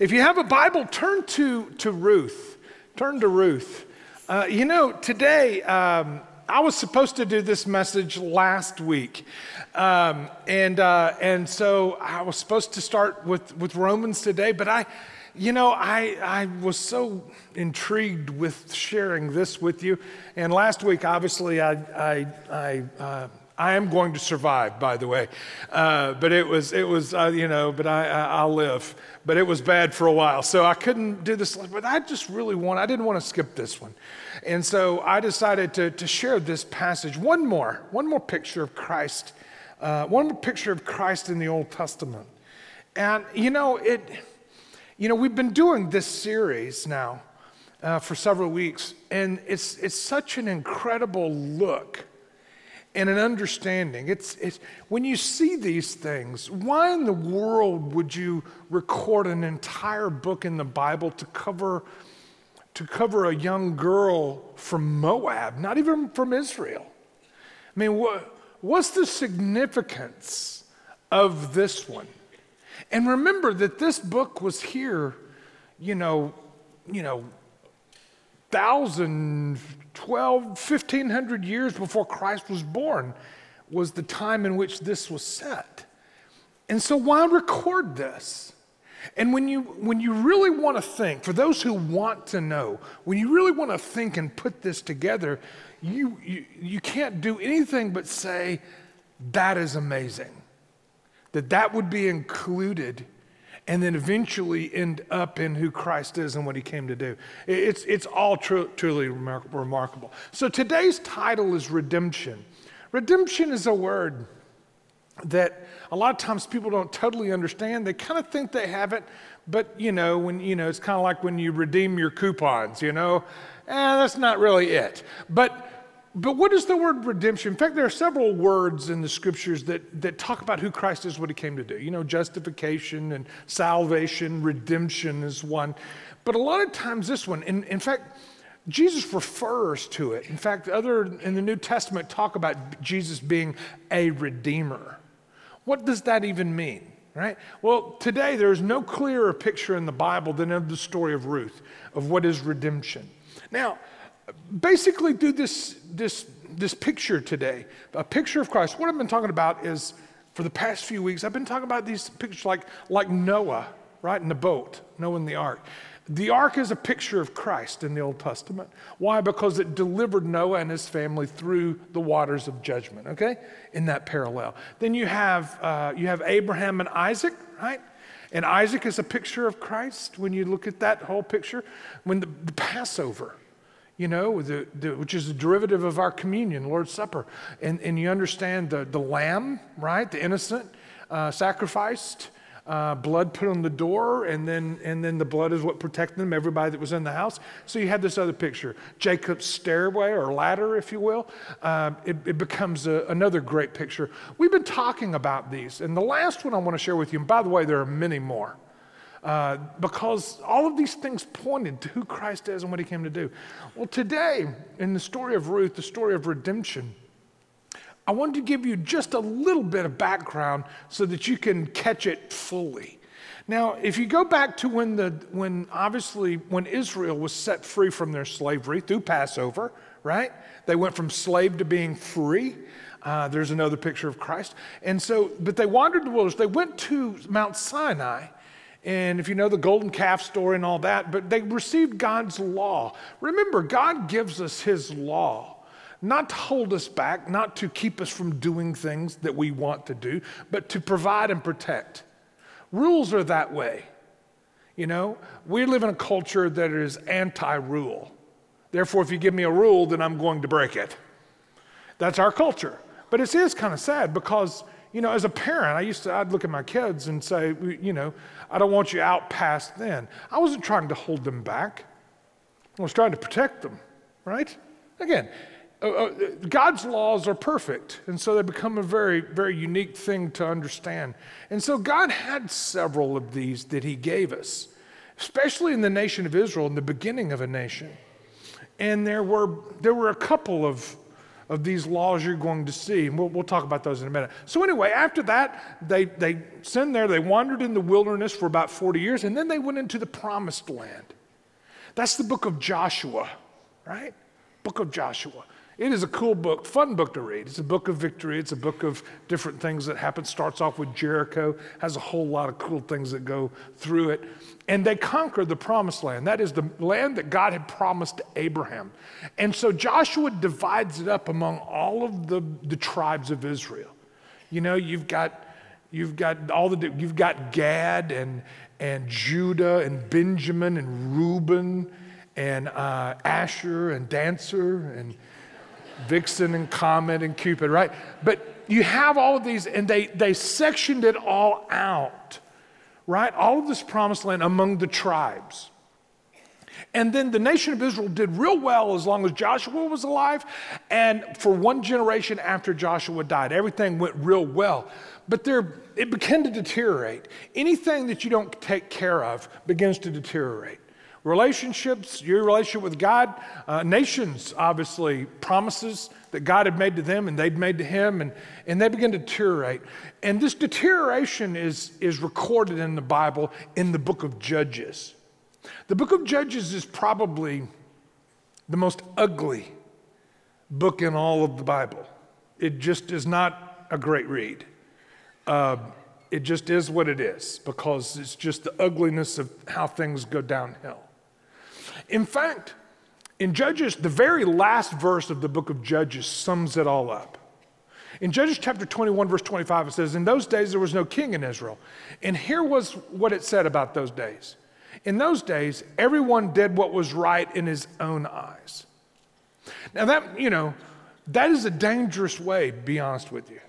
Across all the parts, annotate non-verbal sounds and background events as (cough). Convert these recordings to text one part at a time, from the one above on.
If you have a Bible, turn to, to Ruth. Turn to Ruth. Uh, you know, today, um, I was supposed to do this message last week. Um, and, uh, and so I was supposed to start with, with Romans today, but I, you know, I, I was so intrigued with sharing this with you. And last week, obviously, I, I, I, uh, I am going to survive, by the way. Uh, but it was, it was uh, you know, but I, I, will live. But it was bad for a while. So I couldn't do this. But I just really want, I didn't want to skip this one. And so I decided to, to share this passage. One more, one more picture of Christ. Uh, one more picture of Christ in the Old Testament. And, you know, it, you know, we've been doing this series now uh, for several weeks, and it's, it's such an incredible look and an understanding. It's, it's, when you see these things, why in the world would you record an entire book in the Bible to cover, to cover a young girl from Moab, not even from Israel? I mean, what, what's the significance of this one? And remember that this book was here, you know, you know, thousand, twelve, 1500 years before Christ was born was the time in which this was set. And so why record this? And when you, when you really want to think, for those who want to know, when you really want to think and put this together, you, you, you can't do anything but say, that is amazing that that would be included and then eventually end up in who Christ is and what he came to do. It's, it's all tr- truly remar- remarkable. So today's title is redemption. Redemption is a word that a lot of times people don't totally understand. They kind of think they have it, but you know, when you know, it's kind of like when you redeem your coupons, you know, eh, that's not really it. But but what is the word redemption? In fact, there are several words in the scriptures that, that talk about who Christ is, what he came to do. You know, justification and salvation, redemption is one. But a lot of times, this one, in, in fact, Jesus refers to it. In fact, other in the New Testament talk about Jesus being a redeemer. What does that even mean? Right? Well, today there's no clearer picture in the Bible than of the story of Ruth, of what is redemption. Now, basically do this, this, this picture today, a picture of Christ. What I've been talking about is for the past few weeks, I've been talking about these pictures like, like Noah, right, in the boat, Noah in the ark. The ark is a picture of Christ in the Old Testament. Why? Because it delivered Noah and his family through the waters of judgment, okay? In that parallel. Then you have, uh, you have Abraham and Isaac, right? And Isaac is a picture of Christ when you look at that whole picture. When the, the Passover, you know, the, the, which is a derivative of our communion, Lord's Supper. And, and you understand the, the lamb, right? The innocent uh, sacrificed, uh, blood put on the door, and then, and then the blood is what protected them, everybody that was in the house. So you have this other picture Jacob's stairway or ladder, if you will. Uh, it, it, becomes a, another great picture. We've been talking about these. And the last one I want to share with you, and by the way, there are many more. Uh, because all of these things pointed to who Christ is and what he came to do. Well, today, in the story of Ruth, the story of redemption, I wanted to give you just a little bit of background so that you can catch it fully. Now, if you go back to when the when obviously when Israel was set free from their slavery through Passover, right? They went from slave to being free. Uh, there's another picture of Christ. And so, but they wandered the wilderness. They went to Mount Sinai, and if you know the golden calf story and all that, but they received God's law. Remember, God gives us His law, not to hold us back, not to keep us from doing things that we want to do, but to provide and protect. Rules are that way. You know, we live in a culture that is anti rule. Therefore, if you give me a rule, then I'm going to break it. That's our culture. But it is kind of sad because you know, as a parent, I used to, I'd look at my kids and say, you know, I don't want you out past then. I wasn't trying to hold them back, I was trying to protect them, right? Again, uh, uh, God's laws are perfect, and so they become a very, very unique thing to understand. And so God had several of these that He gave us, especially in the nation of Israel, in the beginning of a nation. And there were, there were a couple of of these laws you're going to see. And we'll, we'll talk about those in a minute. So, anyway, after that, they, they sent there, they wandered in the wilderness for about 40 years, and then they went into the promised land. That's the book of Joshua, right? Book of Joshua. It is a cool book, fun book to read. It's a book of victory. It's a book of different things that happen. Starts off with Jericho, has a whole lot of cool things that go through it. And they conquered the promised land. That is the land that God had promised to Abraham. And so Joshua divides it up among all of the, the tribes of Israel. You know, you've got you've got all the you've got Gad and and Judah and Benjamin and Reuben and uh, Asher and Dancer and Vixen and Comet and Cupid, right? But you have all of these, and they, they sectioned it all out, right? All of this promised land among the tribes. And then the nation of Israel did real well as long as Joshua was alive. And for one generation after Joshua died, everything went real well. But there, it began to deteriorate. Anything that you don't take care of begins to deteriorate. Relationships, your relationship with God, uh, nations, obviously, promises that God had made to them and they'd made to him, and, and they begin to deteriorate. And this deterioration is, is recorded in the Bible in the book of Judges. The book of Judges is probably the most ugly book in all of the Bible. It just is not a great read. Uh, it just is what it is because it's just the ugliness of how things go downhill. In fact, in Judges, the very last verse of the book of Judges sums it all up. In Judges chapter 21, verse 25, it says, In those days there was no king in Israel. And here was what it said about those days. In those days, everyone did what was right in his own eyes. Now, that, you know, that is a dangerous way, be honest with you.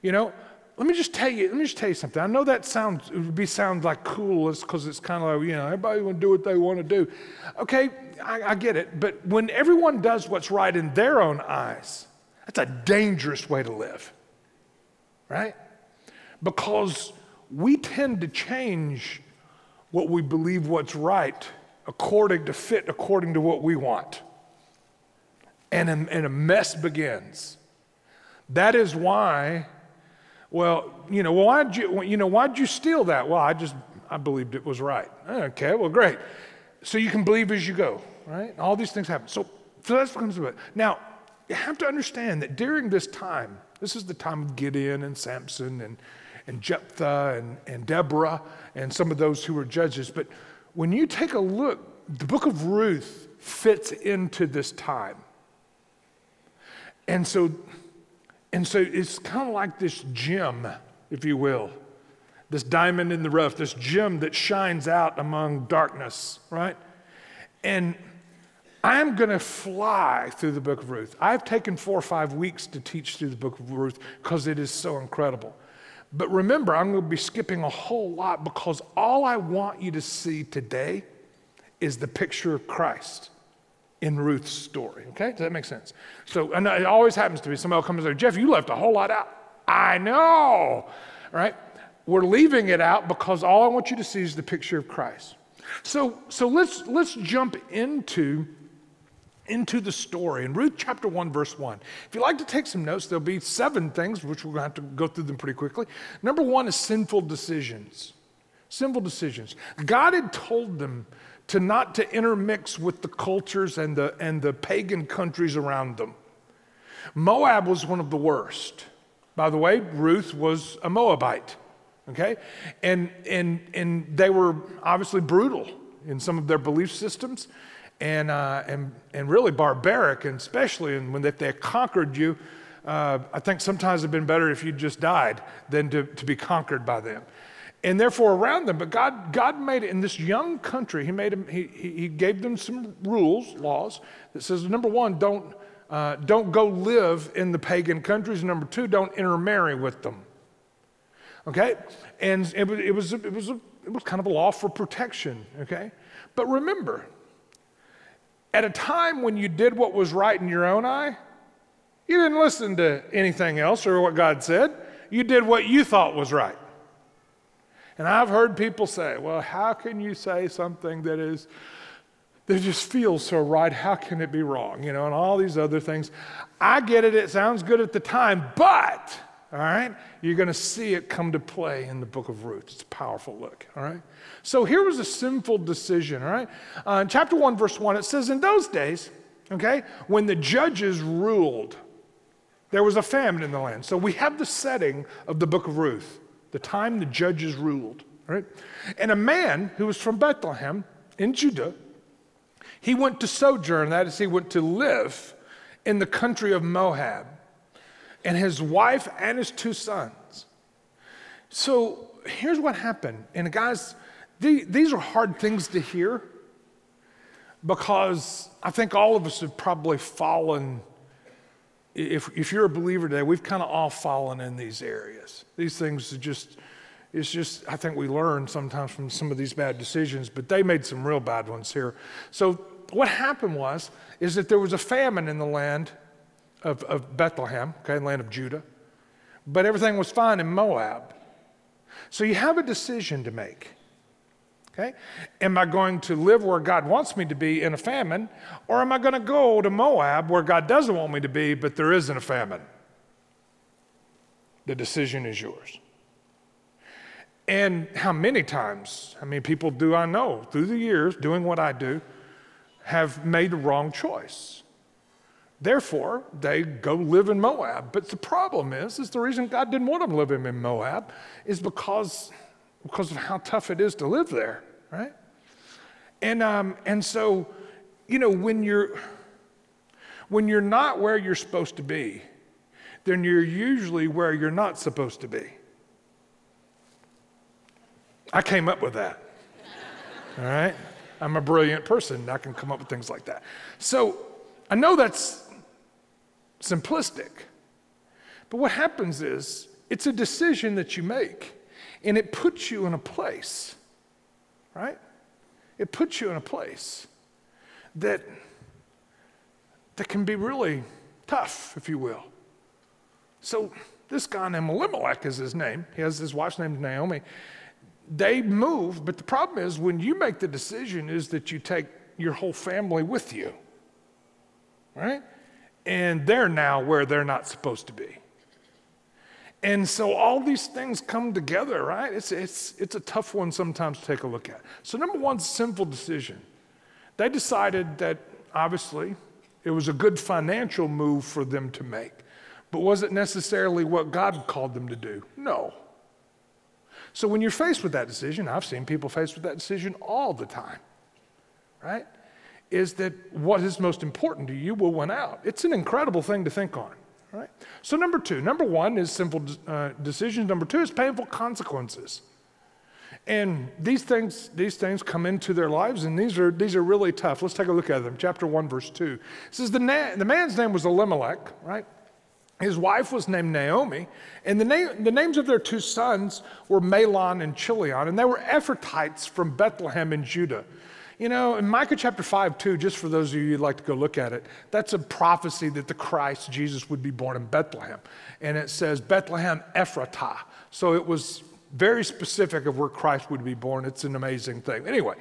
You know, let me just tell you, let me just tell you something. I know that sounds, it would be sound like cool because it's kind of like, you know, everybody want to do what they want to do. Okay, I, I get it. But when everyone does what's right in their own eyes, that's a dangerous way to live, right? Because we tend to change what we believe what's right according to fit according to what we want. And, and a mess begins. That is why well, you know, why'd you, you know, why'd you steal that? Well, I just, I believed it was right. Okay, well, great. So you can believe as you go, right? All these things happen. So, so that's what comes it. Now, you have to understand that during this time, this is the time of Gideon and Samson and, and Jephthah and, and Deborah and some of those who were judges. But when you take a look, the book of Ruth fits into this time. And so and so it's kind of like this gem, if you will, this diamond in the rough, this gem that shines out among darkness, right? And I'm going to fly through the book of Ruth. I've taken four or five weeks to teach through the book of Ruth because it is so incredible. But remember, I'm going to be skipping a whole lot because all I want you to see today is the picture of Christ in Ruth's story. Okay? Does that make sense? So and it always happens to me. Somebody comes and says, Jeff, you left a whole lot out. I know. Right? We're leaving it out because all I want you to see is the picture of Christ. So, so let's, let's jump into, into the story. In Ruth chapter 1, verse 1. If you'd like to take some notes, there'll be seven things, which we're going to have to go through them pretty quickly. Number one is sinful decisions. Sinful decisions. God had told them to not to intermix with the cultures and the, and the pagan countries around them. Moab was one of the worst. By the way, Ruth was a Moabite, okay? And, and, and they were obviously brutal in some of their belief systems and, uh, and, and really barbaric, and especially when they, they conquered you. Uh, I think sometimes it'd been better if you just died than to, to be conquered by them and therefore around them. But God, God made it in this young country, He made them, He, he gave them some rules, laws that says number one, don't, uh, don't go live in the pagan countries. Number two, don't intermarry with them. Okay? And it was, it was, it was, a, it was kind of a law for protection. Okay? But remember, at a time when you did what was right in your own eye, you didn't listen to anything else or what God said. You did what you thought was right. And I've heard people say, well, how can you say something that is that just feels so right. How can it be wrong? You know, and all these other things. I get it, it sounds good at the time, but, all right, you're going to see it come to play in the book of Ruth. It's a powerful look, all right? So here was a sinful decision, all right? Uh, in chapter 1, verse 1, it says, In those days, okay, when the judges ruled, there was a famine in the land. So we have the setting of the book of Ruth, the time the judges ruled, right? And a man who was from Bethlehem in Judah, he went to sojourn, that is, he went to live in the country of Moab, and his wife and his two sons. So here's what happened. And guys, the, these are hard things to hear because I think all of us have probably fallen. If, if you're a believer today, we've kind of all fallen in these areas. These things are just, it's just, I think we learn sometimes from some of these bad decisions, but they made some real bad ones here. So what happened was, is that there was a famine in the land of, of Bethlehem, okay, land of Judah, but everything was fine in Moab. So you have a decision to make. Okay? Am I going to live where God wants me to be in a famine, or am I going to go to Moab where God doesn't want me to be, but there isn't a famine? The decision is yours. And how many times, I mean, people do I know through the years doing what I do have made the wrong choice. Therefore, they go live in Moab. But the problem is, is the reason God didn't want them living in Moab is because because of how tough it is to live there, right? And, um, and so, you know, when you're, when you're not where you're supposed to be, then you're usually where you're not supposed to be. I came up with that. (laughs) All right? I'm a brilliant person. I can come up with things like that. So I know that's simplistic. But what happens is it's a decision that you make and it puts you in a place, right? It puts you in a place that, that can be really tough, if you will. So, this guy named Elimelech is his name. He has his wife's name Naomi. They move, but the problem is when you make the decision is that you take your whole family with you, right? And they're now where they're not supposed to be. And so all these things come together, right? It's, it's, it's a tough one sometimes to take a look at. So, number one, sinful decision. They decided that obviously it was a good financial move for them to make, but was it necessarily what God called them to do? No. So, when you're faced with that decision, I've seen people faced with that decision all the time, right? Is that what is most important to you will win out. It's an incredible thing to think on. Right? So, number two, number one is simple uh, decisions. Number two is painful consequences. And these things, these things come into their lives, and these are, these are really tough. Let's take a look at them. Chapter 1, verse 2. It says, the, na- the man's name was Elimelech, right? His wife was named Naomi, and the, na- the names of their two sons were Mahlon and Chilion, and they were Ephrathites from Bethlehem in Judah. You know, in Micah chapter 5, too, just for those of you who'd like to go look at it, that's a prophecy that the Christ, Jesus, would be born in Bethlehem. And it says Bethlehem Ephratah. So it was very specific of where Christ would be born. It's an amazing thing. Anyway,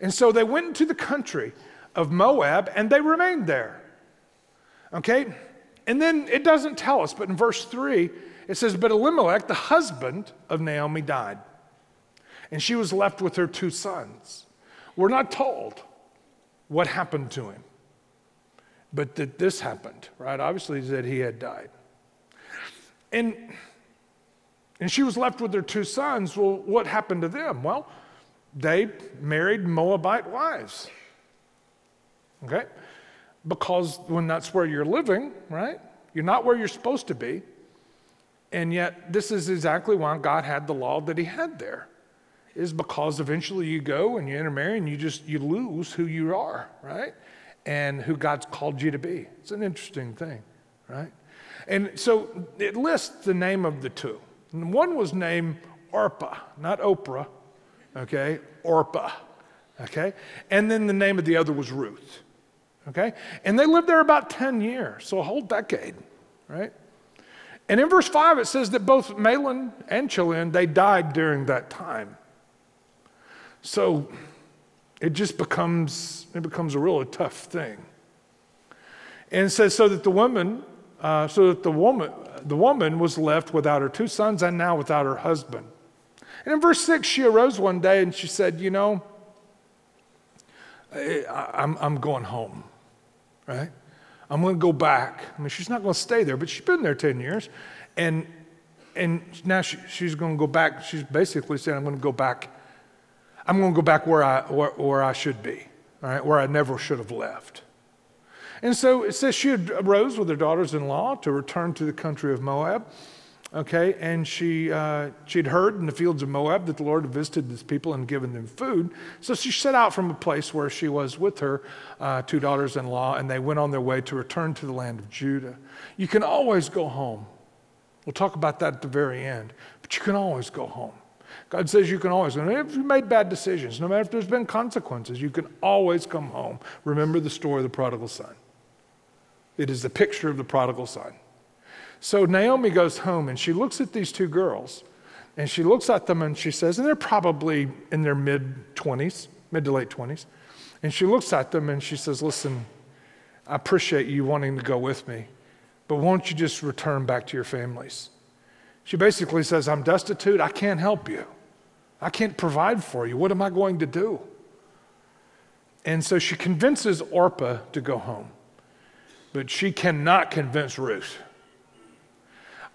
and so they went into the country of Moab and they remained there. Okay? And then it doesn't tell us, but in verse 3, it says, But Elimelech, the husband of Naomi, died. And she was left with her two sons. We're not told what happened to him, but that this happened, right? Obviously, that he had died. And, and she was left with her two sons. Well, what happened to them? Well, they married Moabite wives. Okay? Because when that's where you're living, right? You're not where you're supposed to be. And yet, this is exactly why God had the law that He had there is because eventually you go and you intermarry and you just you lose who you are, right? And who God's called you to be. It's an interesting thing, right? And so it lists the name of the two. And one was named Orpah, not Oprah, okay? Orpah, okay? And then the name of the other was Ruth, okay? And they lived there about 10 years, so a whole decade, right? And in verse 5, it says that both Mahlon and Chilion, they died during that time. So it just becomes, it becomes a really tough thing. And it says, so that the woman, uh, so that the woman, the woman was left without her two sons and now without her husband. And in verse 6, she arose one day and she said, You know, I'm, I'm going home, right? I'm going to go back. I mean, she's not going to stay there, but she's been there 10 years. And, and now she, she's going to go back. She's basically saying, I'm going to go back. I'm going to go back where I, where, where I should be, all right, where I never should have left. And so it says she arose with her daughters in law to return to the country of Moab. Okay, and she, uh, she'd heard in the fields of Moab that the Lord had visited his people and given them food. So she set out from a place where she was with her uh, two daughters in law, and they went on their way to return to the land of Judah. You can always go home. We'll talk about that at the very end, but you can always go home. God says you can always, no matter if you made bad decisions, no matter if there's been consequences, you can always come home. Remember the story of the prodigal son. It is the picture of the prodigal son. So Naomi goes home and she looks at these two girls and she looks at them and she says, and they're probably in their mid 20s, mid to late 20s. And she looks at them and she says, Listen, I appreciate you wanting to go with me, but won't you just return back to your families? She basically says, I'm destitute. I can't help you. I can't provide for you. What am I going to do? And so she convinces Orpah to go home but she cannot convince Ruth.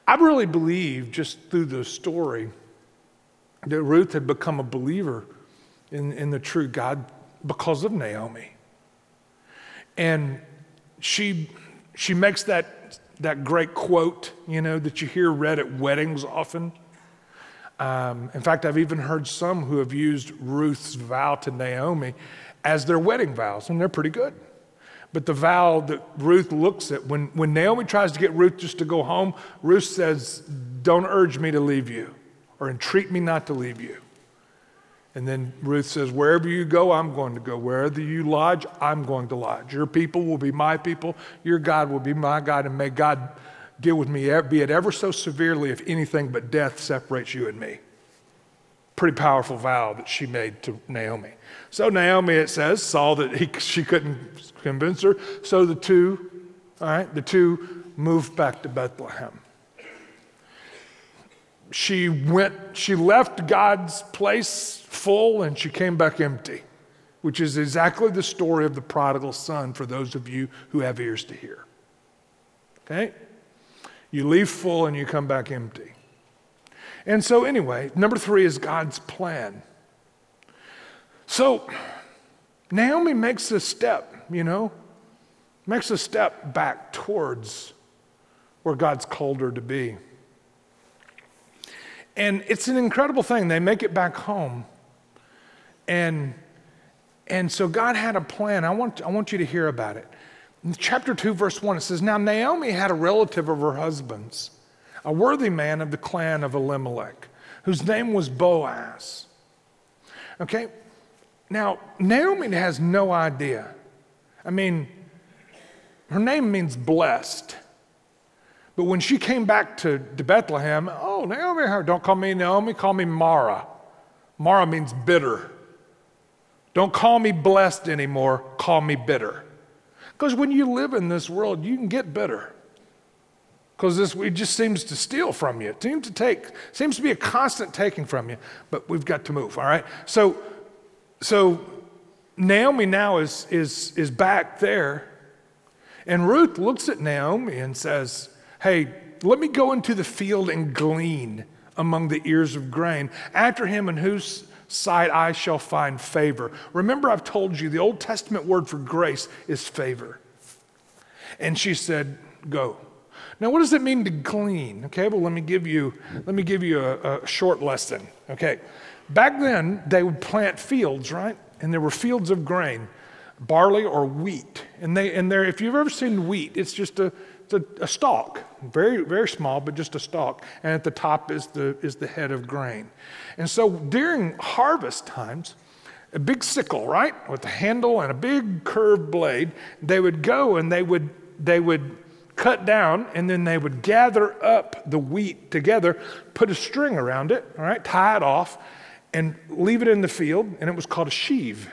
I really believe, just through the story, that Ruth had become a believer in, in the true God because of Naomi. And she, she makes that, that great quote, you know, that you hear read at weddings often. Um, in fact, I've even heard some who have used Ruth's vow to Naomi as their wedding vows, and they're pretty good. But the vow that Ruth looks at, when, when Naomi tries to get Ruth just to go home, Ruth says, Don't urge me to leave you or entreat me not to leave you. And then Ruth says, Wherever you go, I'm going to go. Wherever you lodge, I'm going to lodge. Your people will be my people. Your God will be my God. And may God deal with me, be it ever so severely, if anything but death separates you and me. Pretty powerful vow that she made to Naomi. So Naomi, it says, saw that he, she couldn't convince her. So the two, all right, the two moved back to Bethlehem. She went, she left God's place full and she came back empty, which is exactly the story of the prodigal son for those of you who have ears to hear. Okay? You leave full and you come back empty. And so, anyway, number three is God's plan. So Naomi makes a step, you know, makes a step back towards where God's called her to be. And it's an incredible thing. They make it back home. And, and so God had a plan. I want, I want you to hear about it. In chapter 2, verse 1, it says Now Naomi had a relative of her husband's, a worthy man of the clan of Elimelech, whose name was Boaz. Okay, now, Naomi has no idea. I mean, her name means blessed. But when she came back to, to Bethlehem, oh, Naomi, don't call me Naomi, call me Mara. Mara means bitter. Don't call me blessed anymore, call me bitter. Because when you live in this world, you can get bitter. Because this it just seems to steal from you. It seems to take, seems to be a constant taking from you. But we've got to move, all right? So so Naomi now is, is, is back there, and Ruth looks at Naomi and says, Hey, let me go into the field and glean among the ears of grain, after him and whose sight I shall find favor. Remember, I've told you the Old Testament word for grace is favor. And she said, Go. Now, what does it mean to glean? Okay, well, let me give you, let me give you a, a short lesson. Okay, Back then, they would plant fields, right? And there were fields of grain, barley or wheat. And, they, and there, if you've ever seen wheat, it's just a, a, a stalk, very, very small, but just a stalk. And at the top is the, is the head of grain. And so during harvest times, a big sickle, right, with a handle and a big curved blade, they would go and they would, they would cut down and then they would gather up the wheat together, put a string around it, all right, tie it off, and leave it in the field, and it was called a sheaf.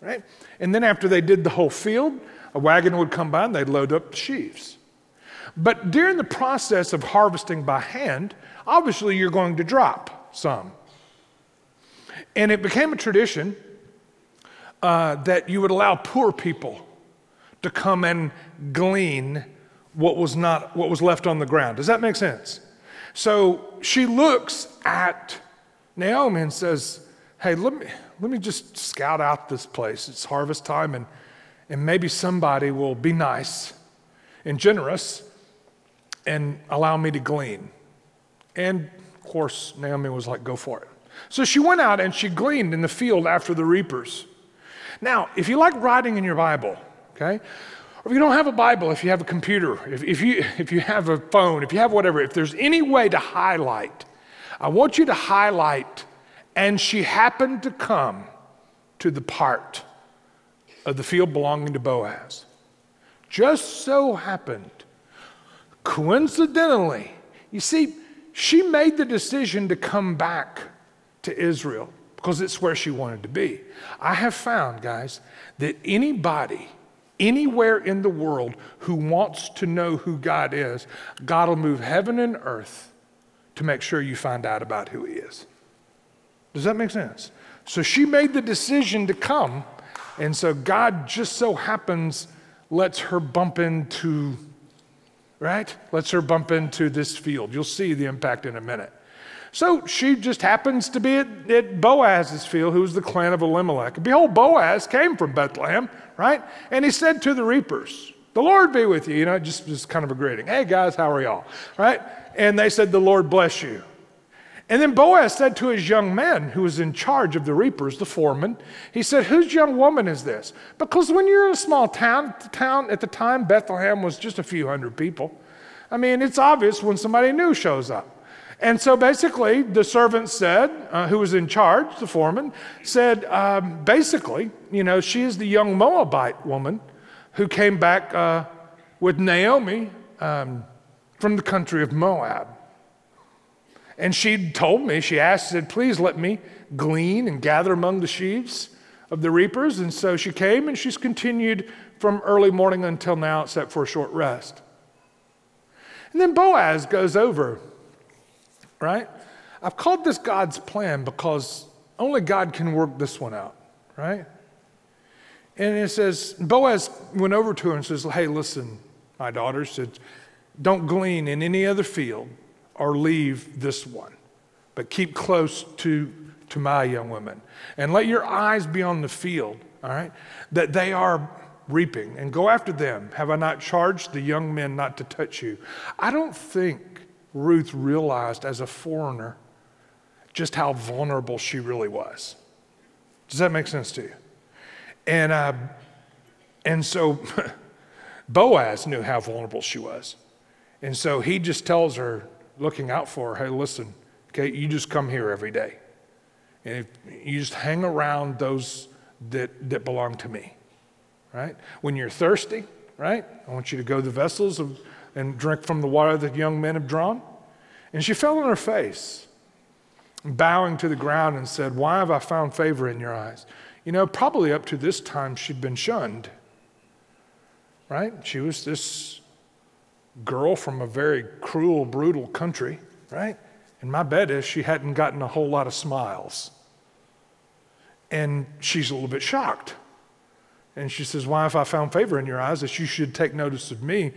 right? And then after they did the whole field, a wagon would come by and they'd load up the sheaves. But during the process of harvesting by hand, obviously you're going to drop some. And it became a tradition uh, that you would allow poor people to come and glean what was not what was left on the ground. Does that make sense? So she looks at Naomi and says, Hey, let me, let me just scout out this place. It's harvest time, and, and maybe somebody will be nice and generous and allow me to glean. And of course, Naomi was like, Go for it. So she went out and she gleaned in the field after the reapers. Now, if you like writing in your Bible, okay, or if you don't have a Bible, if you have a computer, if, if, you, if you have a phone, if you have whatever, if there's any way to highlight, I want you to highlight, and she happened to come to the part of the field belonging to Boaz. Just so happened, coincidentally, you see, she made the decision to come back to Israel because it's where she wanted to be. I have found, guys, that anybody anywhere in the world who wants to know who God is, God will move heaven and earth to make sure you find out about who He is. Does that make sense? So she made the decision to come, and so God just so happens lets her bump into, right? Lets her bump into this field. You'll see the impact in a minute. So she just happens to be at, at Boaz's field, who's the clan of Elimelech. Behold, Boaz came from Bethlehem, right? And he said to the reapers, The Lord be with you. You know, just, just kind of a greeting. Hey, guys, how are y'all? Right? And they said, The Lord bless you. And then Boaz said to his young man who was in charge of the reapers, the foreman, he said, Whose young woman is this? Because when you're in a small town, the town at the time, Bethlehem was just a few hundred people. I mean, it's obvious when somebody new shows up. And so basically, the servant said, uh, who was in charge, the foreman, said, um, basically, you know, she is the young Moabite woman who came back uh, with Naomi um, from the country of Moab. And she told me, she asked, said, please let me glean and gather among the sheaves of the reapers. And so she came and she's continued from early morning until now, except for a short rest. And then Boaz goes over right? I've called this God's plan because only God can work this one out, right? And it says, Boaz went over to her and says, Hey, listen, my daughter said, don't glean in any other field or leave this one, but keep close to, to my young women. And let your eyes be on the field, all right, that they are reaping, and go after them. Have I not charged the young men not to touch you? I don't think Ruth realized as a foreigner just how vulnerable she really was. Does that make sense to you? And, uh, and so (laughs) Boaz knew how vulnerable she was. And so he just tells her, looking out for hey, listen, okay, you just come here every day. And you just hang around those that, that belong to me, right? When you're thirsty, right? I want you to go to the vessels of and drink from the water that young men have drawn? And she fell on her face, bowing to the ground, and said, Why have I found favor in your eyes? You know, probably up to this time she'd been shunned, right? She was this girl from a very cruel, brutal country, right? And my bet is she hadn't gotten a whole lot of smiles. And she's a little bit shocked. And she says, Why have I found favor in your eyes that you should take notice of me?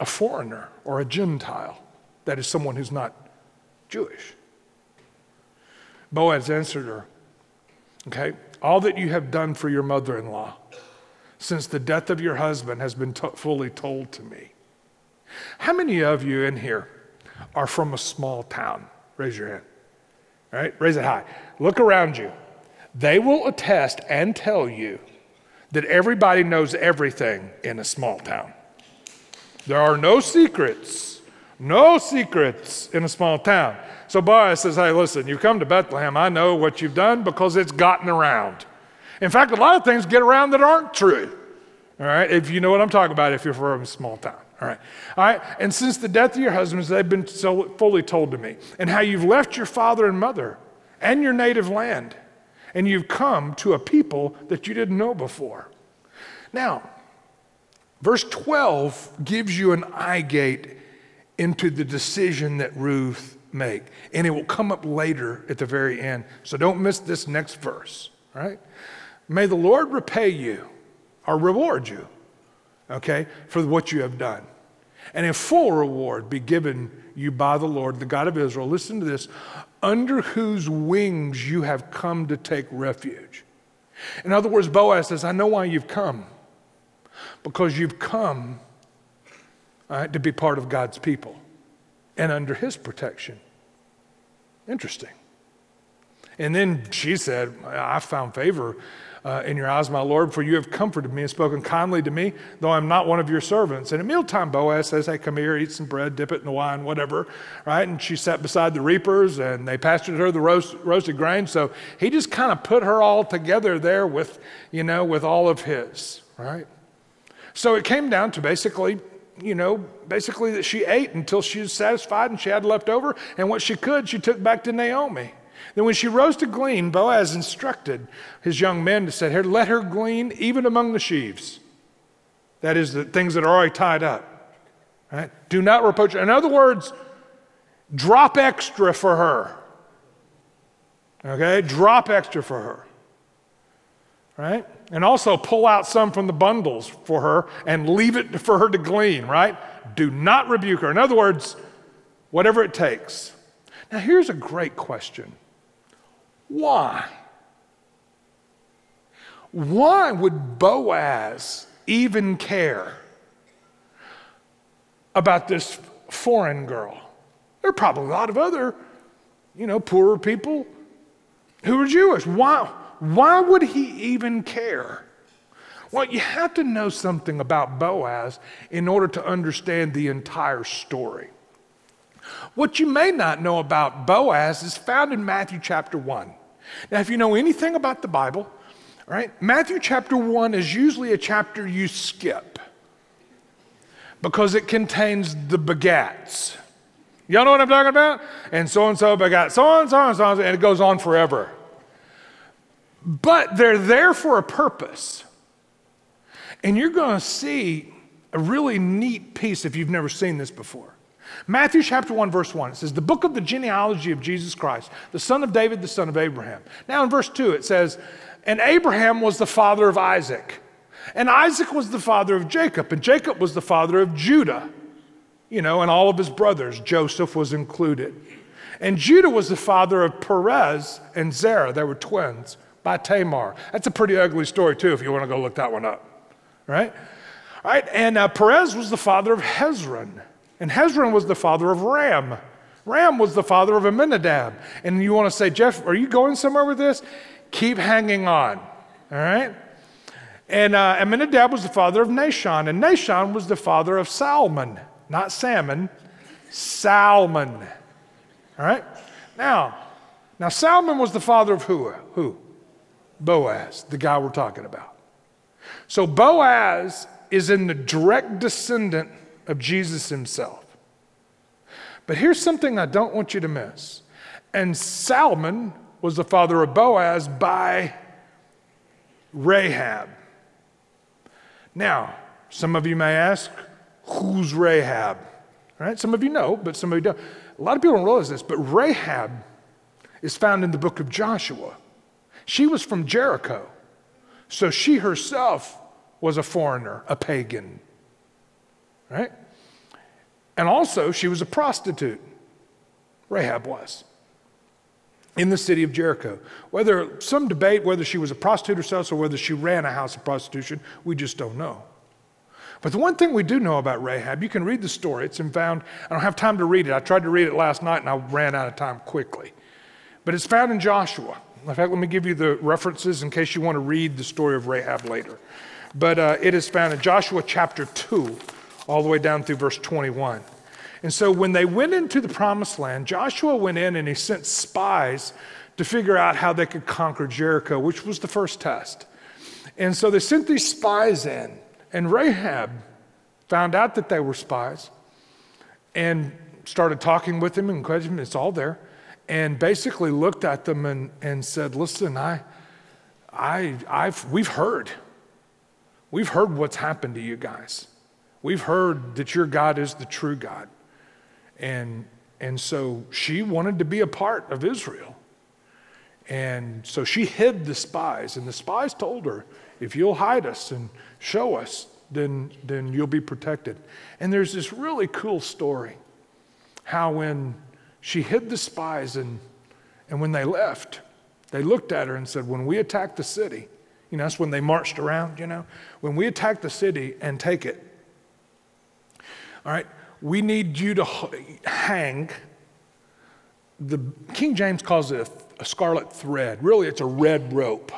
a foreigner or a Gentile, that is, someone who's not Jewish. Boaz answered her, Okay, all that you have done for your mother in law since the death of your husband has been fully told to me. How many of you in here are from a small town? Raise your hand. All right, raise it high. Look around you. They will attest and tell you that everybody knows everything in a small town. There are no secrets, no secrets in a small town. So Boaz says, Hey, listen, you've come to Bethlehem. I know what you've done because it's gotten around. In fact, a lot of things get around that aren't true. All right, if you know what I'm talking about, if you're from a small town. All right. All right. And since the death of your husbands, they've been so fully told to me. And how you've left your father and mother and your native land and you've come to a people that you didn't know before. Now, verse 12 gives you an eye gate into the decision that Ruth make, and it will come up later at the very end. So don't miss this next verse, right? May the Lord repay you or reward you, okay, for what you have done. And a full reward be given you by the Lord, the God of Israel. Listen to this under whose wings you have come to take refuge. In other words, Boaz says, I know why you've come. Because you've come right, to be part of God's people and under his protection. Interesting. And then she said, I found favor uh, in your eyes, my Lord, for you have comforted me and spoken kindly to me, though I'm not one of your servants. And at mealtime, Boaz says, Hey, come here, eat some bread, dip it in the wine, whatever, right? And she sat beside the reapers, and they pastured her the roast, roasted grain. So he just kind of put her all together there with, you know, with all of his, right? So it came down to basically you know, basically that she ate until she was satisfied and she had left over, and what she could, she took back to Naomi. Then when she rose to glean, Boaz instructed his young men to say, Here, let her glean even among the sheaves. That is, the things that are already tied up. Right? Do not reproach her. In other words, drop extra for her. Okay? Drop extra for her. Right? And also pull out some from the bundles for her and leave it for her to glean, right? Do not rebuke her. In other words, whatever it takes. Now, here's a great question why? Why would Boaz even care about this foreign girl? There are probably a lot of other, you know, poorer people who are Jewish. Why, why would he even care? Well, you have to know something about Boaz in order to understand the entire story. What you may not know about Boaz is found in Matthew chapter 1. Now, if you know anything about the Bible, right, Matthew chapter 1 is usually a chapter you skip because it contains the begats. Y'all know what I'm talking about? And so and so begat so and so and so, and it goes on forever. But they're there for a purpose. And you're going to see a really neat piece if you've never seen this before. Matthew chapter 1, verse 1, it says, The book of the genealogy of Jesus Christ, the son of David, the son of Abraham. Now in verse 2, it says, And Abraham was the father of Isaac, and Isaac was the father of Jacob, and Jacob was the father of Judah, you know, and all of his brothers. Joseph was included. And Judah was the father of Perez and Zerah. They were twins by Tamar. That's a pretty ugly story, too, if you want to go look that one up, right? All right, and uh, Perez was the father of Hezron. And Hezron was the father of Ram. Ram was the father of Amminadab. And you want to say, Jeff, are you going somewhere with this? Keep hanging on. All right? And uh, Amminadab was the father of Nahshon. And Nahshon was the father of Salmon. Not salmon, Salmon. All right? Now, now Salmon was the father of who? Who? Boaz, the guy we're talking about. So Boaz is in the direct descendant of Jesus himself. But here's something I don't want you to miss. And Salmon was the father of Boaz by Rahab. Now, some of you may ask, who's Rahab? Right? Some of you know, but some of you don't. A lot of people don't realize this, but Rahab is found in the book of Joshua. She was from Jericho. So she herself was a foreigner, a pagan right? And also, she was a prostitute. Rahab was in the city of Jericho. Whether some debate whether she was a prostitute herself or whether she ran a house of prostitution, we just don't know. But the one thing we do know about Rahab, you can read the story. It's found, I don't have time to read it. I tried to read it last night and I ran out of time quickly. But it's found in Joshua. In fact, let me give you the references in case you want to read the story of Rahab later. But uh, it is found in Joshua chapter 2, all the way down through verse 21. And so when they went into the promised land, Joshua went in and he sent spies to figure out how they could conquer Jericho, which was the first test. And so they sent these spies in, and Rahab found out that they were spies and started talking with them and questioning, it's all there, and basically looked at them and, and said, Listen, I, I, I've, we've heard. We've heard what's happened to you guys. We've heard that your God is the true God. And, and so she wanted to be a part of Israel. And so she hid the spies, and the spies told her, if you'll hide us and show us, then, then you'll be protected. And there's this really cool story how when she hid the spies and, and when they left, they looked at her and said, When we attack the city, you know, that's when they marched around, you know, when we attack the city and take it, all right, we need you to hang. The King James calls it a, scarlet thread. Really, it's a red rope,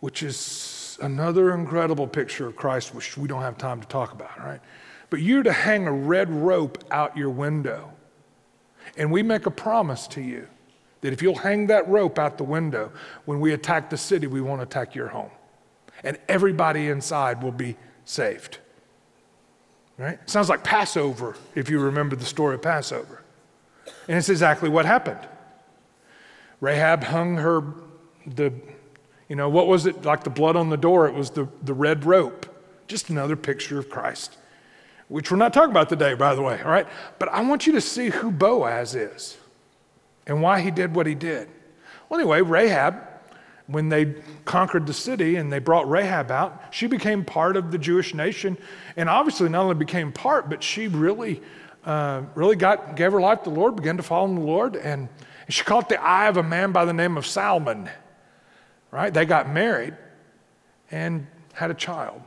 which is another incredible picture of Christ, which we don't have time to talk about, right? But you're to hang a red rope out your window. And we make a promise to you that if you'll hang that rope out the window, when we attack the city, we won't attack your home. And everybody inside will be saved. Right? Sounds like Passover, if you remember the story of Passover. And it's exactly what happened. Rahab hung her, the, you know, what was it? Like the blood on the door, it was the, the red rope. Just another picture of Christ, which we're not talking about today, by the way, all right? But I want you to see who Boaz is and why he did what he did. Well, anyway, Rahab when they conquered the city and they brought Rahab out, she became part of the Jewish nation. And obviously, not only became part, but she really, uh, really got, gave her life to the Lord, began to follow the Lord. And she caught the eye of a man by the name of Salmon, right? They got married and had a child.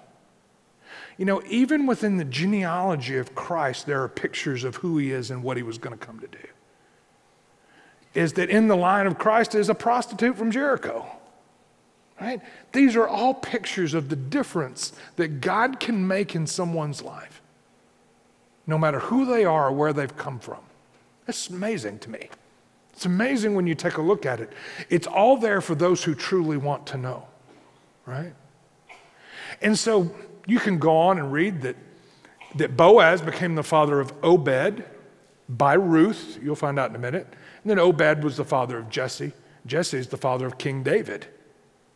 You know, even within the genealogy of Christ, there are pictures of who he is and what he was going to come to do. Is that in the line of Christ is a prostitute from Jericho. Right? These are all pictures of the difference that God can make in someone's life, no matter who they are or where they've come from. It's amazing to me. It's amazing when you take a look at it. It's all there for those who truly want to know, right? And so you can go on and read that, that Boaz became the father of Obed by Ruth. You'll find out in a minute. And then Obed was the father of Jesse. Jesse is the father of King David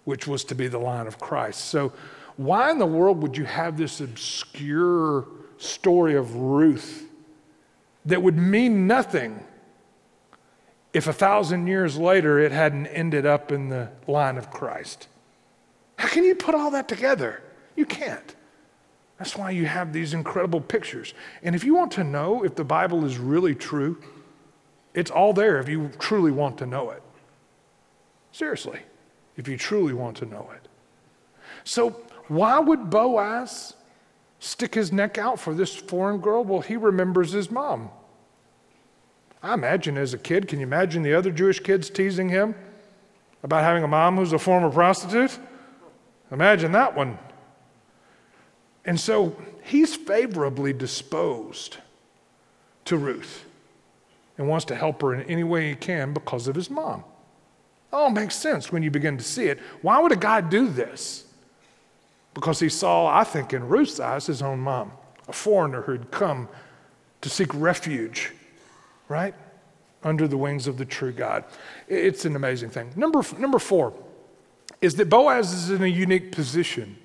which was to be the line of Christ. So, why in the world would you have this obscure story of Ruth that would mean nothing if a thousand years later it hadn't ended up in the line of Christ? How can you put all that together? You can't. That's why you have these incredible pictures. And if you want to know if the Bible is really true, it's all there if you truly want to know it. Seriously if you truly want to know it. So, why would Boaz stick his neck out for this foreign girl? Well, he remembers his mom. I imagine as a kid, can you imagine the other Jewish kids teasing him about having a mom who's a former prostitute? Imagine that one. And so he's favorably disposed to Ruth and wants to help her in any way he can because of his mom. Oh, it makes sense when you begin to see it. Why would a guy do this? Because he saw, I think, in Ruth's eyes, his own mom, a foreigner who'd come to seek refuge, right? Under the wings of the true God. It's an amazing thing. Number, number four is that Boaz is in a unique position.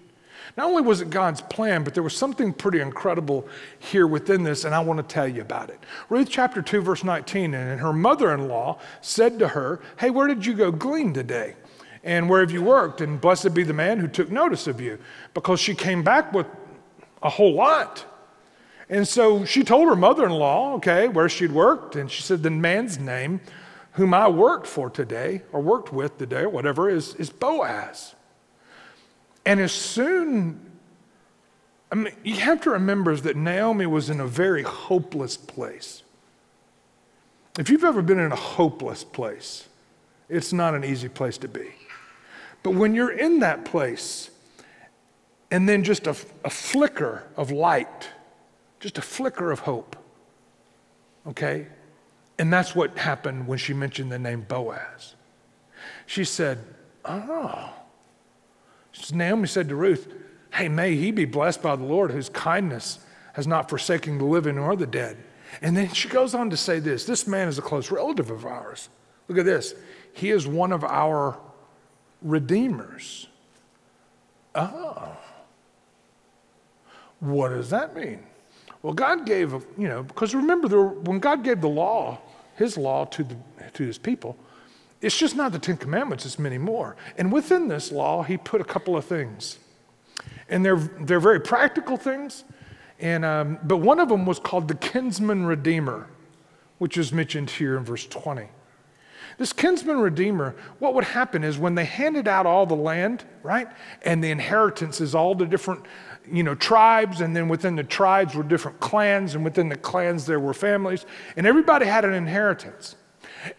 Not only was it God's plan, but there was something pretty incredible here within this, and I want to tell you about it. Ruth chapter 2, verse 19, and her mother in law said to her, Hey, where did you go glean today? And where have you worked? And blessed be the man who took notice of you, because she came back with a whole lot. And so she told her mother in law, okay, where she'd worked, and she said, The man's name whom I worked for today, or worked with today, or whatever, is, is Boaz. And as soon, I mean, you have to remember that Naomi was in a very hopeless place. If you've ever been in a hopeless place, it's not an easy place to be. But when you're in that place, and then just a, a flicker of light, just a flicker of hope, okay? And that's what happened when she mentioned the name Boaz. She said, Oh, Naomi said to Ruth, Hey, may he be blessed by the Lord, whose kindness has not forsaken the living or the dead. And then she goes on to say this this man is a close relative of ours. Look at this. He is one of our redeemers. Oh. What does that mean? Well, God gave, you know, because remember, when God gave the law, his law to, the, to his people, it's just not the Ten Commandments, it's many more. And within this law, he put a couple of things. And they're, they're very practical things. And, um, but one of them was called the kinsman redeemer, which is mentioned here in verse 20. This kinsman redeemer, what would happen is when they handed out all the land, right? And the inheritance is all the different, you know, tribes, and then within the tribes were different clans, and within the clans there were families, and everybody had an inheritance.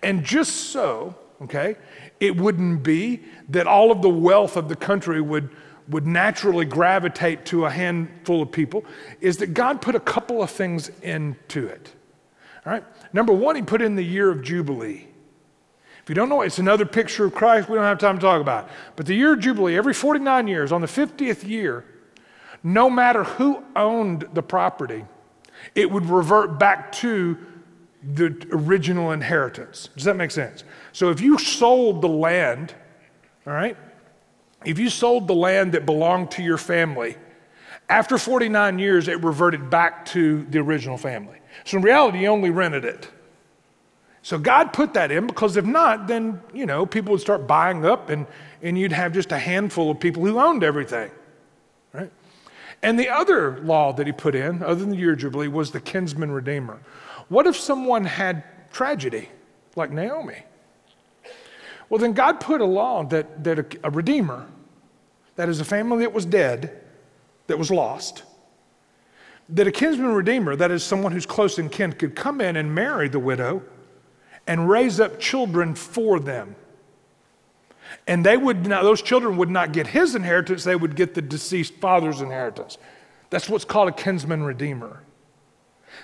And just so, okay, it wouldn't be that all of the wealth of the country would, would naturally gravitate to a handful of people, is that God put a couple of things into it. All right? Number one, He put in the year of Jubilee. If you don't know, it's another picture of Christ we don't have time to talk about. But the year of Jubilee, every 49 years, on the 50th year, no matter who owned the property, it would revert back to the original inheritance. Does that make sense? So if you sold the land, all right, if you sold the land that belonged to your family, after 49 years, it reverted back to the original family. So in reality, you only rented it. So God put that in because if not, then, you know, people would start buying up and, and you'd have just a handful of people who owned everything, right? And the other law that he put in, other than the year Jubilee, was the kinsman redeemer. What if someone had tragedy, like Naomi? Well, then God put a law that, that a, a redeemer, that is a family that was dead, that was lost, that a kinsman redeemer, that is someone who's close in kin, could come in and marry the widow and raise up children for them. And they would not, those children would not get his inheritance, they would get the deceased father's inheritance. That's what's called a kinsman redeemer.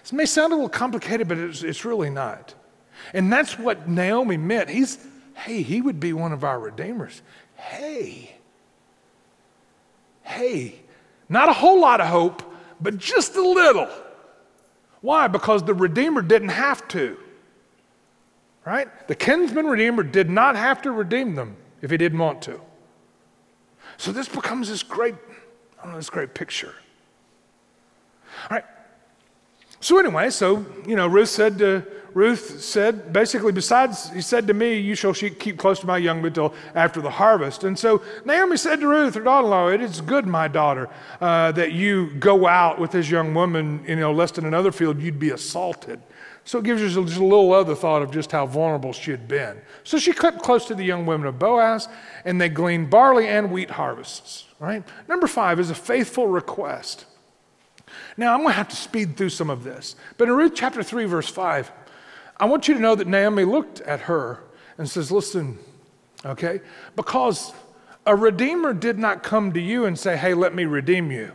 This may sound a little complicated, but it's, it's really not. And that's what Naomi meant. He's, hey, he would be one of our redeemers. Hey, hey, not a whole lot of hope, but just a little. Why? Because the Redeemer didn't have to right? The kinsman redeemer did not have to redeem them if he didn't want to. So this becomes this great, I don't know, this great picture. All right. So anyway, so you know, Ruth said to Ruth said basically, besides, he said to me, "You shall keep close to my young until after the harvest." And so Naomi said to Ruth, her daughter-in-law, "It is good, my daughter, uh, that you go out with this young woman. You know, lest in another field you'd be assaulted." So it gives you just a little other thought of just how vulnerable she had been. So she kept close to the young women of Boaz, and they gleaned barley and wheat harvests. Right? Number five is a faithful request. Now, I'm going to have to speed through some of this. But in Ruth chapter 3, verse 5, I want you to know that Naomi looked at her and says, Listen, okay, because a redeemer did not come to you and say, Hey, let me redeem you.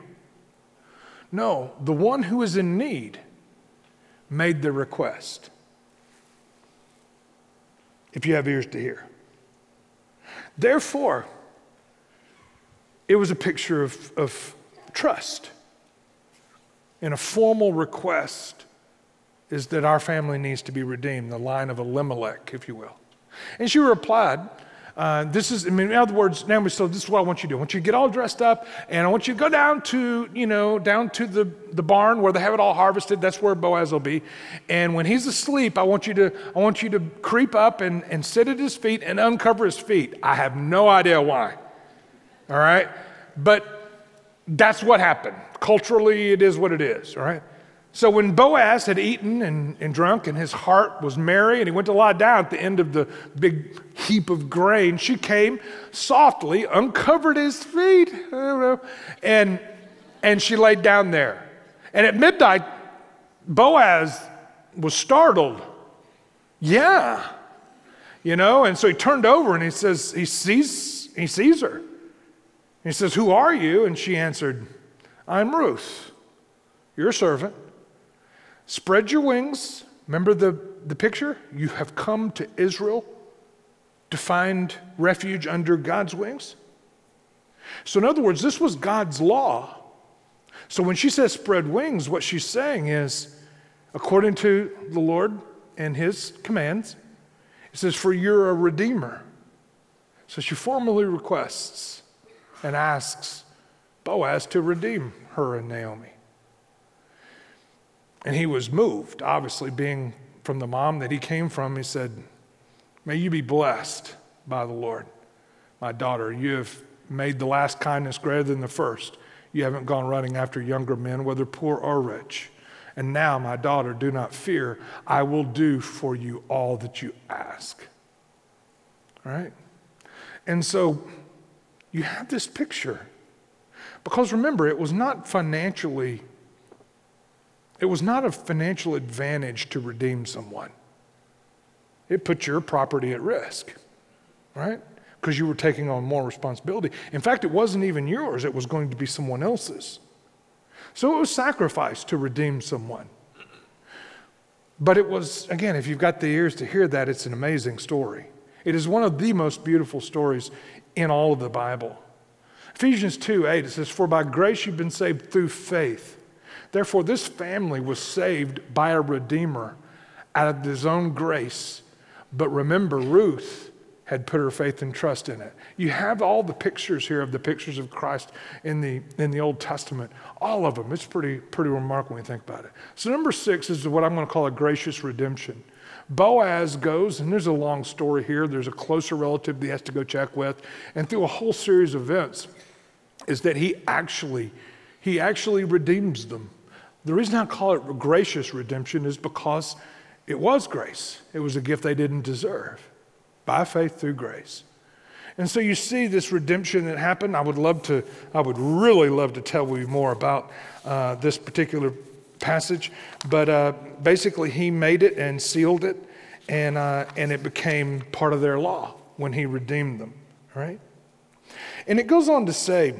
No, the one who is in need made the request. If you have ears to hear. Therefore, it was a picture of, of trust. And a formal request is that our family needs to be redeemed, the line of Elimelech, if you will. And she replied, uh, this is, I mean, in other words, Naomi, so this is what I want you to do. I want you to get all dressed up, and I want you to go down to, you know, down to the, the barn where they have it all harvested. That's where Boaz will be. And when he's asleep, I want you to, I want you to creep up and, and sit at his feet and uncover his feet. I have no idea why. All right? But that's what happened. Culturally, it is what it is, all right? So when Boaz had eaten and, and drunk and his heart was merry and he went to lie down at the end of the big heap of grain, she came softly, uncovered his feet, and, and she laid down there. And at midnight, Boaz was startled. Yeah. You know, and so he turned over and he says, he sees, he sees her. He says, Who are you? And she answered, I'm Ruth, your servant. Spread your wings. Remember the, the picture? You have come to Israel to find refuge under God's wings. So, in other words, this was God's law. So, when she says spread wings, what she's saying is, according to the Lord and his commands, it says, For you're a redeemer. So she formally requests and asks Boaz to redeem her and Naomi. And he was moved, obviously, being from the mom that he came from. He said, May you be blessed by the Lord. My daughter, you have made the last kindness greater than the first. You haven't gone running after younger men, whether poor or rich. And now, my daughter, do not fear. I will do for you all that you ask. All right? And so you have this picture. Because remember, it was not financially, it was not a financial advantage to redeem someone. It put your property at risk, right? Because you were taking on more responsibility. In fact, it wasn't even yours, it was going to be someone else's. So it was sacrifice to redeem someone. But it was, again, if you've got the ears to hear that, it's an amazing story. It is one of the most beautiful stories in all of the Bible. Ephesians 2 8, it says, For by grace you've been saved through faith. Therefore, this family was saved by a Redeemer out of his own grace. But remember, Ruth had put her faith and trust in it. You have all the pictures here of the pictures of Christ in the, in the Old Testament, all of them. It's pretty, pretty remarkable when you think about it. So, number six is what I'm going to call a gracious redemption. Boaz goes, and there's a long story here. There's a closer relative that he has to go check with, and through a whole series of events, is that he actually, he actually redeems them. The reason I call it gracious redemption is because it was grace. It was a gift they didn't deserve by faith through grace. And so you see this redemption that happened. I would love to, I would really love to tell you more about uh, this particular passage, but uh, basically he made it and sealed it, and, uh, and it became part of their law when he redeemed them, right? And it goes on to say,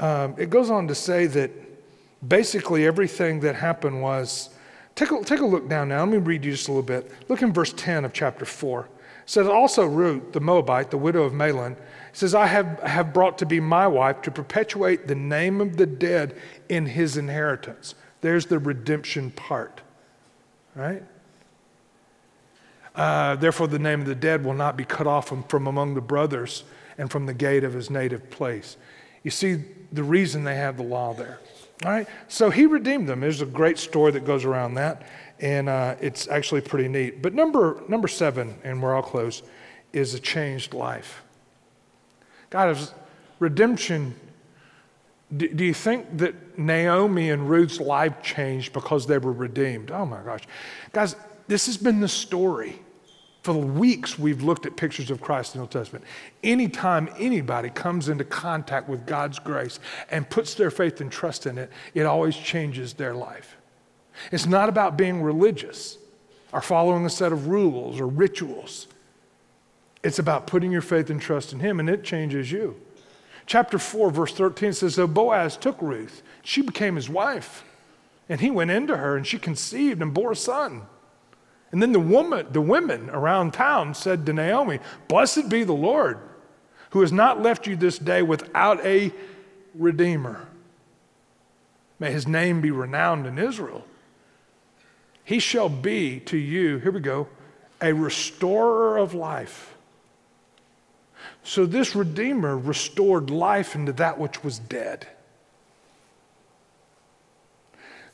um, it goes on to say that basically everything that happened was, take a, take a look down now. Let me read you just a little bit. Look in verse 10 of chapter 4 It says also Ruth, the Moabite, the widow of Mahlon, says, I have, have brought to be my wife to perpetuate the name of the dead in his inheritance. There's the redemption part, right? Uh, therefore, the name of the dead will not be cut off from, from among the brothers and from the gate of his native place. You see the reason they have the law there. All right, so he redeemed them. There's a great story that goes around that and uh, it's actually pretty neat. But number, number seven, and we're all close, is a changed life. God, is redemption, do, do you think that Naomi and Ruth's life changed because they were redeemed? Oh my gosh. Guys, this has been the story. For weeks, we've looked at pictures of Christ in the Old Testament. Anytime anybody comes into contact with God's grace and puts their faith and trust in it, it always changes their life. It's not about being religious or following a set of rules or rituals. It's about putting your faith and trust in Him, and it changes you. Chapter 4, verse 13 says, So Boaz took Ruth. She became his wife. And he went into her, and she conceived and bore a son. And then the woman, the women around town said to Naomi, Blessed be the Lord, who has not left you this day without a redeemer. May his name be renowned in Israel. He shall be to you, here we go, a restorer of life. So this Redeemer restored life into that which was dead.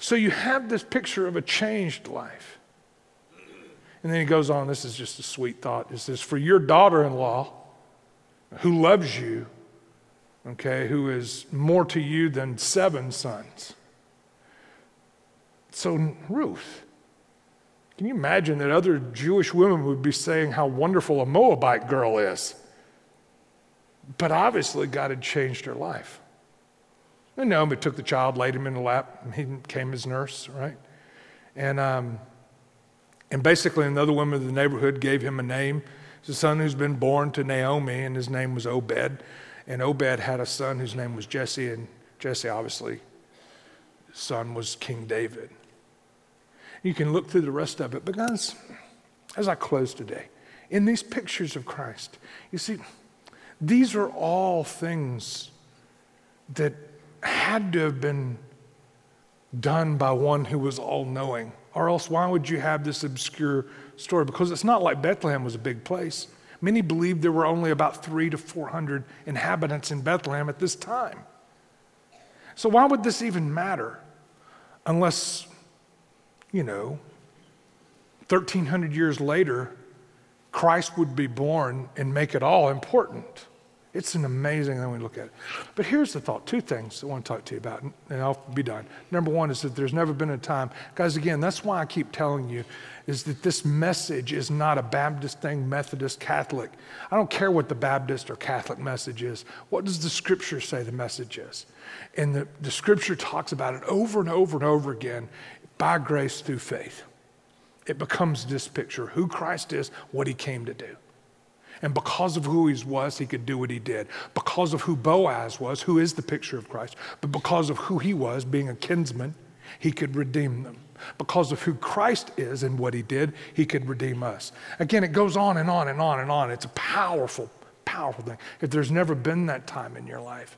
So you have this picture of a changed life. And then he goes on, this is just a sweet thought. It says, For your daughter in law, who loves you, okay, who is more to you than seven sons. So, Ruth, can you imagine that other Jewish women would be saying how wonderful a Moabite girl is? But obviously, God had changed her life. And Naomi took the child, laid him in the lap, and he became his nurse, right? And, um, and basically, another woman of the neighborhood gave him a name. It's a son who's been born to Naomi, and his name was Obed. And Obed had a son whose name was Jesse, and Jesse, obviously, son was King David. You can look through the rest of it. But, guys, as I close today, in these pictures of Christ, you see, these are all things that had to have been done by one who was all knowing. Or else, why would you have this obscure story? Because it's not like Bethlehem was a big place. Many believed there were only about three to 400 inhabitants in Bethlehem at this time. So, why would this even matter unless, you know, 1,300 years later, Christ would be born and make it all important? It's an amazing thing when we look at it. But here's the thought two things I want to talk to you about, and I'll be done. Number one is that there's never been a time, guys, again, that's why I keep telling you, is that this message is not a Baptist thing, Methodist, Catholic. I don't care what the Baptist or Catholic message is. What does the scripture say the message is? And the, the scripture talks about it over and over and over again by grace through faith. It becomes this picture who Christ is, what he came to do. And because of who he was, he could do what he did. Because of who Boaz was, who is the picture of Christ, but because of who he was, being a kinsman, he could redeem them. Because of who Christ is and what he did, he could redeem us. Again, it goes on and on and on and on. It's a powerful, powerful thing. If there's never been that time in your life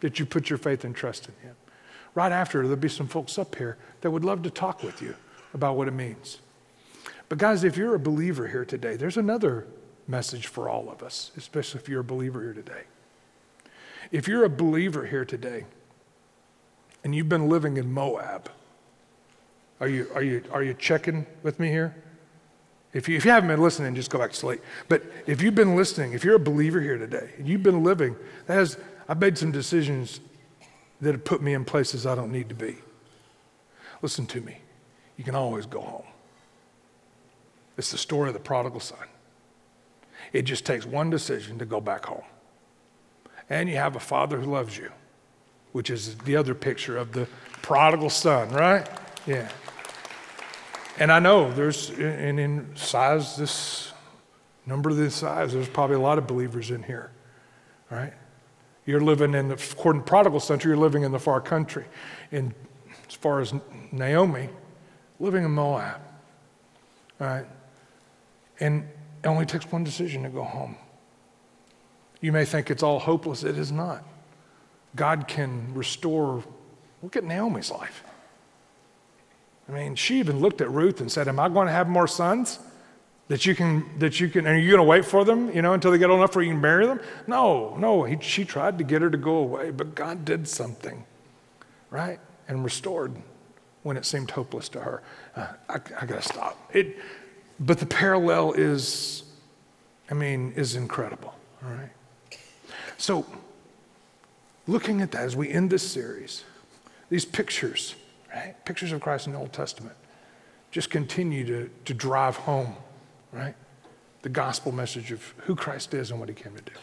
that you put your faith and trust in him, right after, there'll be some folks up here that would love to talk with you about what it means. But, guys, if you're a believer here today, there's another message for all of us, especially if you're a believer here today. If you're a believer here today and you've been living in Moab, are you, are you, are you checking with me here? If you, if you haven't been listening, just go back to sleep. But if you've been listening, if you're a believer here today, and you've been living, that has, I've made some decisions that have put me in places I don't need to be. Listen to me. You can always go home. It's the story of the prodigal son. It just takes one decision to go back home. And you have a father who loves you, which is the other picture of the prodigal son, right? Yeah. And I know there's, and in size, this number this size, there's probably a lot of believers in here, right? You're living in the, according to prodigal son, you're living in the far country. And as far as Naomi, living in Moab, right? And it only takes one decision to go home. You may think it's all hopeless. It is not. God can restore. Look at Naomi's life. I mean, she even looked at Ruth and said, Am I going to have more sons? That you can, that you can, are you going to wait for them, you know, until they get old enough where you can marry them? No, no. He, she tried to get her to go away, but God did something, right? And restored when it seemed hopeless to her. Uh, I, I got to stop. It, but the parallel is, I mean, is incredible, all right? So, looking at that as we end this series, these pictures, right? Pictures of Christ in the Old Testament, just continue to, to drive home, right? The gospel message of who Christ is and what he came to do.